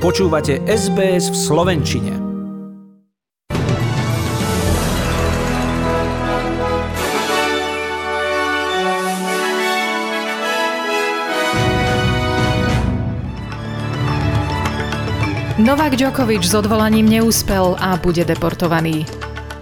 Počúvate SBS v Slovenčine. Novak Djokovic s odvolaním neúspel a bude deportovaný.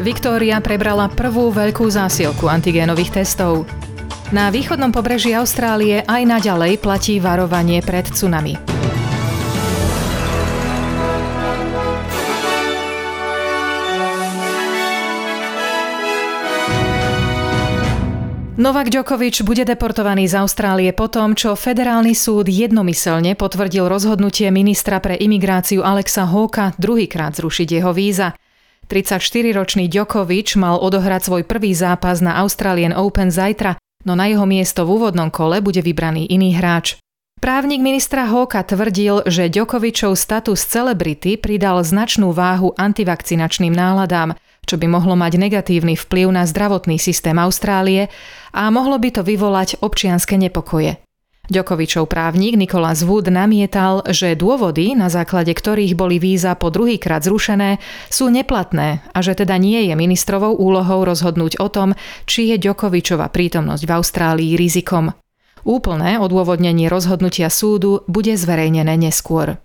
Viktória prebrala prvú veľkú zásielku antigénových testov. Na východnom pobreží Austrálie aj naďalej platí varovanie pred tsunami. Novak Djokovic bude deportovaný z Austrálie po tom, čo federálny súd jednomyselne potvrdil rozhodnutie ministra pre imigráciu Alexa Hóka druhýkrát zrušiť jeho víza. 34-ročný Djokovic mal odohrať svoj prvý zápas na Australian Open zajtra, no na jeho miesto v úvodnom kole bude vybraný iný hráč. Právnik ministra Hóka tvrdil, že Djokovičov status celebrity pridal značnú váhu antivakcinačným náladám – čo by mohlo mať negatívny vplyv na zdravotný systém Austrálie a mohlo by to vyvolať občianske nepokoje. Ďokovičov právnik Nikolás Wood namietal, že dôvody, na základe ktorých boli víza po druhýkrát zrušené, sú neplatné a že teda nie je ministrovou úlohou rozhodnúť o tom, či je Ďokovičova prítomnosť v Austrálii rizikom. Úplné odôvodnenie rozhodnutia súdu bude zverejnené neskôr.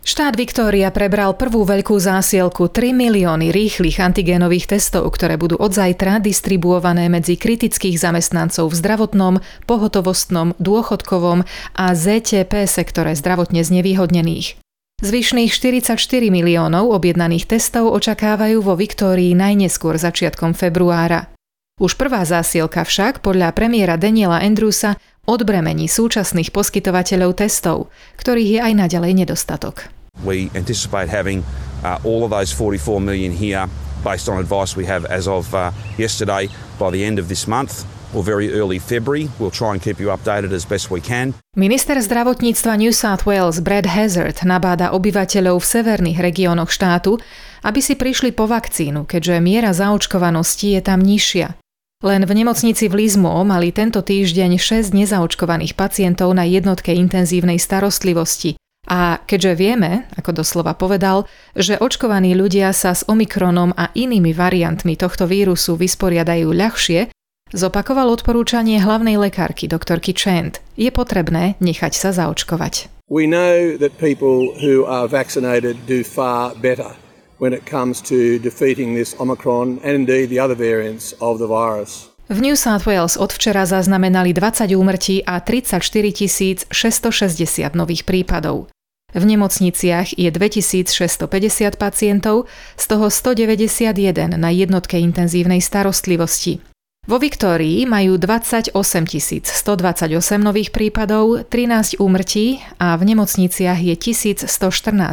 Štát Viktória prebral prvú veľkú zásielku 3 milióny rýchlych antigénových testov, ktoré budú od zajtra distribuované medzi kritických zamestnancov v zdravotnom, pohotovostnom, dôchodkovom a ZTP sektore zdravotne znevýhodnených. Zvyšných 44 miliónov objednaných testov očakávajú vo Viktórii najneskôr začiatkom februára. Už prvá zásielka však podľa premiéra Daniela Andrewsa odbremení súčasných poskytovateľov testov, ktorých je aj naďalej nedostatok. We anticipate having uh, all of those 44 million here based on advice we have as of uh, yesterday by the end of this month or very early February. We'll try and keep you updated as best we can. Minister zdravotníctva New South Wales Brad Hazard nabáda obyvateľov v severných regiónoch štátu, aby si prišli po vakcínu, keďže miera zaočkovanosti je tam nižšia. Len v nemocnici v Lizmo mali tento týždeň 6 nezaočkovaných pacientov na jednotke intenzívnej starostlivosti. A keďže vieme, ako doslova povedal, že očkovaní ľudia sa s Omikronom a inými variantmi tohto vírusu vysporiadajú ľahšie, zopakoval odporúčanie hlavnej lekárky doktorky Chant. Je potrebné nechať sa zaočkovať. We know that people who are vaccinated do far better when it comes to defeating this Omicron and indeed the other variants of the virus. V New South Wales od včera zaznamenali 20 úmrtí a 34 660 nových prípadov. V nemocniciach je 2650 pacientov, z toho 191 na jednotke intenzívnej starostlivosti. Vo Viktórii majú 28 128 nových prípadov, 13 úmrtí a v nemocniciach je 1114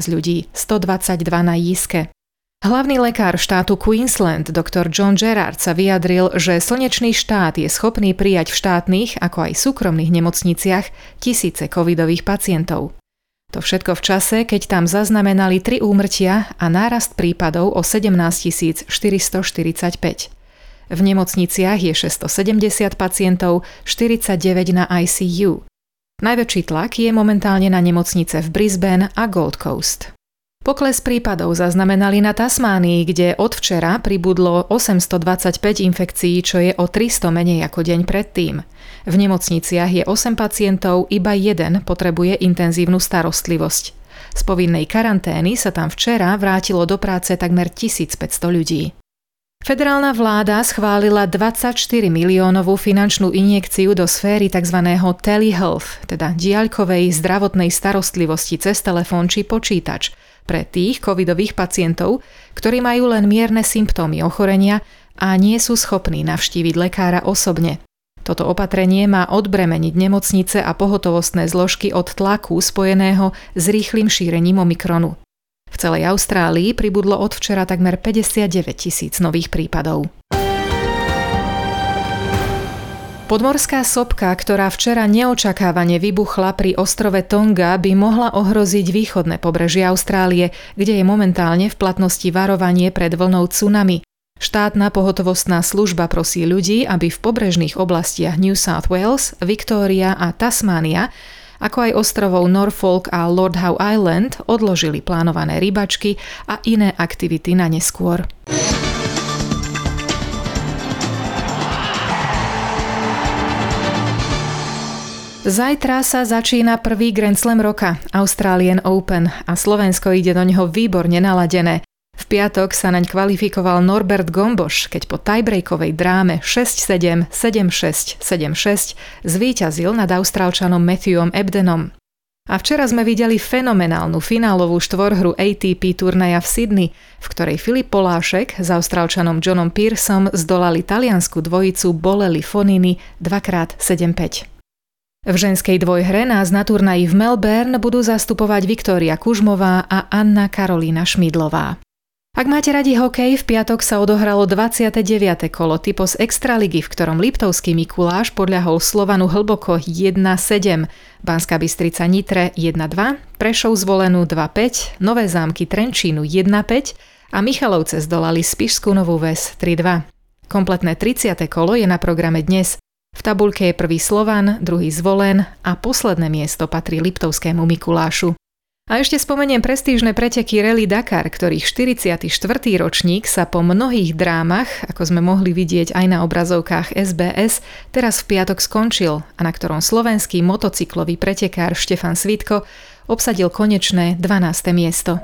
ľudí, 122 na jízke. Hlavný lekár štátu Queensland, dr. John Gerard, sa vyjadril, že slnečný štát je schopný prijať v štátnych, ako aj súkromných nemocniciach tisíce covidových pacientov. To všetko v čase, keď tam zaznamenali tri úmrtia a nárast prípadov o 17 445. V nemocniciach je 670 pacientov, 49 na ICU. Najväčší tlak je momentálne na nemocnice v Brisbane a Gold Coast. Pokles prípadov zaznamenali na Tasmánii, kde od včera pribudlo 825 infekcií, čo je o 300 menej ako deň predtým. V nemocniciach je 8 pacientov, iba jeden potrebuje intenzívnu starostlivosť. Z povinnej karantény sa tam včera vrátilo do práce takmer 1500 ľudí. Federálna vláda schválila 24 miliónovú finančnú injekciu do sféry tzv. telehealth, teda diaľkovej zdravotnej starostlivosti cez telefón či počítač – pre tých covidových pacientov, ktorí majú len mierne symptómy ochorenia a nie sú schopní navštíviť lekára osobne. Toto opatrenie má odbremeniť nemocnice a pohotovostné zložky od tlaku spojeného s rýchlým šírením Omikronu. V celej Austrálii pribudlo od včera takmer 59 tisíc nových prípadov. Podmorská sopka, ktorá včera neočakávane vybuchla pri ostrove Tonga, by mohla ohroziť východné pobrežie Austrálie, kde je momentálne v platnosti varovanie pred vlnou tsunami. Štátna pohotovostná služba prosí ľudí, aby v pobrežných oblastiach New South Wales, Victoria a Tasmania ako aj ostrovov Norfolk a Lord Howe Island odložili plánované rybačky a iné aktivity na neskôr. Zajtra sa začína prvý Grand Slam roka, Australian Open a Slovensko ide do neho výborne naladené. V piatok sa naň kvalifikoval Norbert Gomboš, keď po tiebreakovej dráme 6-7, 7-6, 7-6 zvíťazil nad Austrálčanom Matthewom Ebdenom. A včera sme videli fenomenálnu finálovú štvorhru ATP turnaja v Sydney, v ktorej Filip Polášek s Austrálčanom Johnom Pearsom zdolali taliansku dvojicu Boleli Fonini 2x7-5. V ženskej dvojhre nás na turnaji v Melbourne budú zastupovať Viktória Kužmová a Anna Karolína Šmidlová. Ak máte radi hokej, v piatok sa odohralo 29. kolo typos Extraligy, v ktorom Liptovský Mikuláš podľahol Slovanu hlboko 1-7, Banská Bystrica Nitre 1-2, Prešov zvolenú 2-5, Nové zámky Trenčínu 1-5 a Michalovce zdolali Spišskú Novú Ves 3-2. Kompletné 30. kolo je na programe dnes. V tabulke je prvý Slovan, druhý Zvolen a posledné miesto patrí Liptovskému Mikulášu. A ešte spomeniem prestížne preteky Rally Dakar, ktorých 44. ročník sa po mnohých drámach, ako sme mohli vidieť aj na obrazovkách SBS, teraz v piatok skončil a na ktorom slovenský motocyklový pretekár Štefan Svitko obsadil konečné 12. miesto.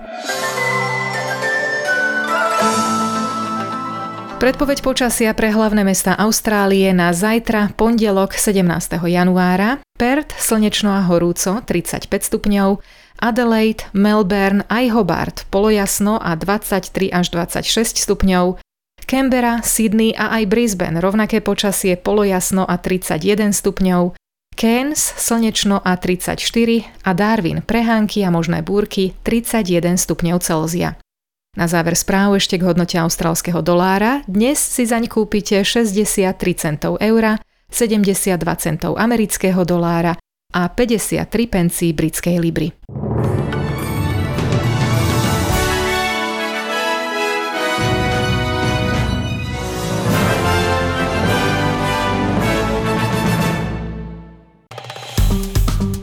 Predpoveď počasia pre hlavné mesta Austrálie na zajtra, pondelok 17. januára. Perth, slnečno a horúco, 35 stupňov. Adelaide, Melbourne aj Hobart, polojasno a 23 až 26 stupňov. Canberra, Sydney a aj Brisbane, rovnaké počasie, polojasno a 31 stupňov. Cairns, slnečno a 34 a Darwin, prehánky a možné búrky 31 stupňov Celzia. Na záver správ ešte k hodnote austrálskeho dolára. Dnes si zaň kúpite 63 centov eura, 72 centov amerického dolára a 53 pencí britskej libry.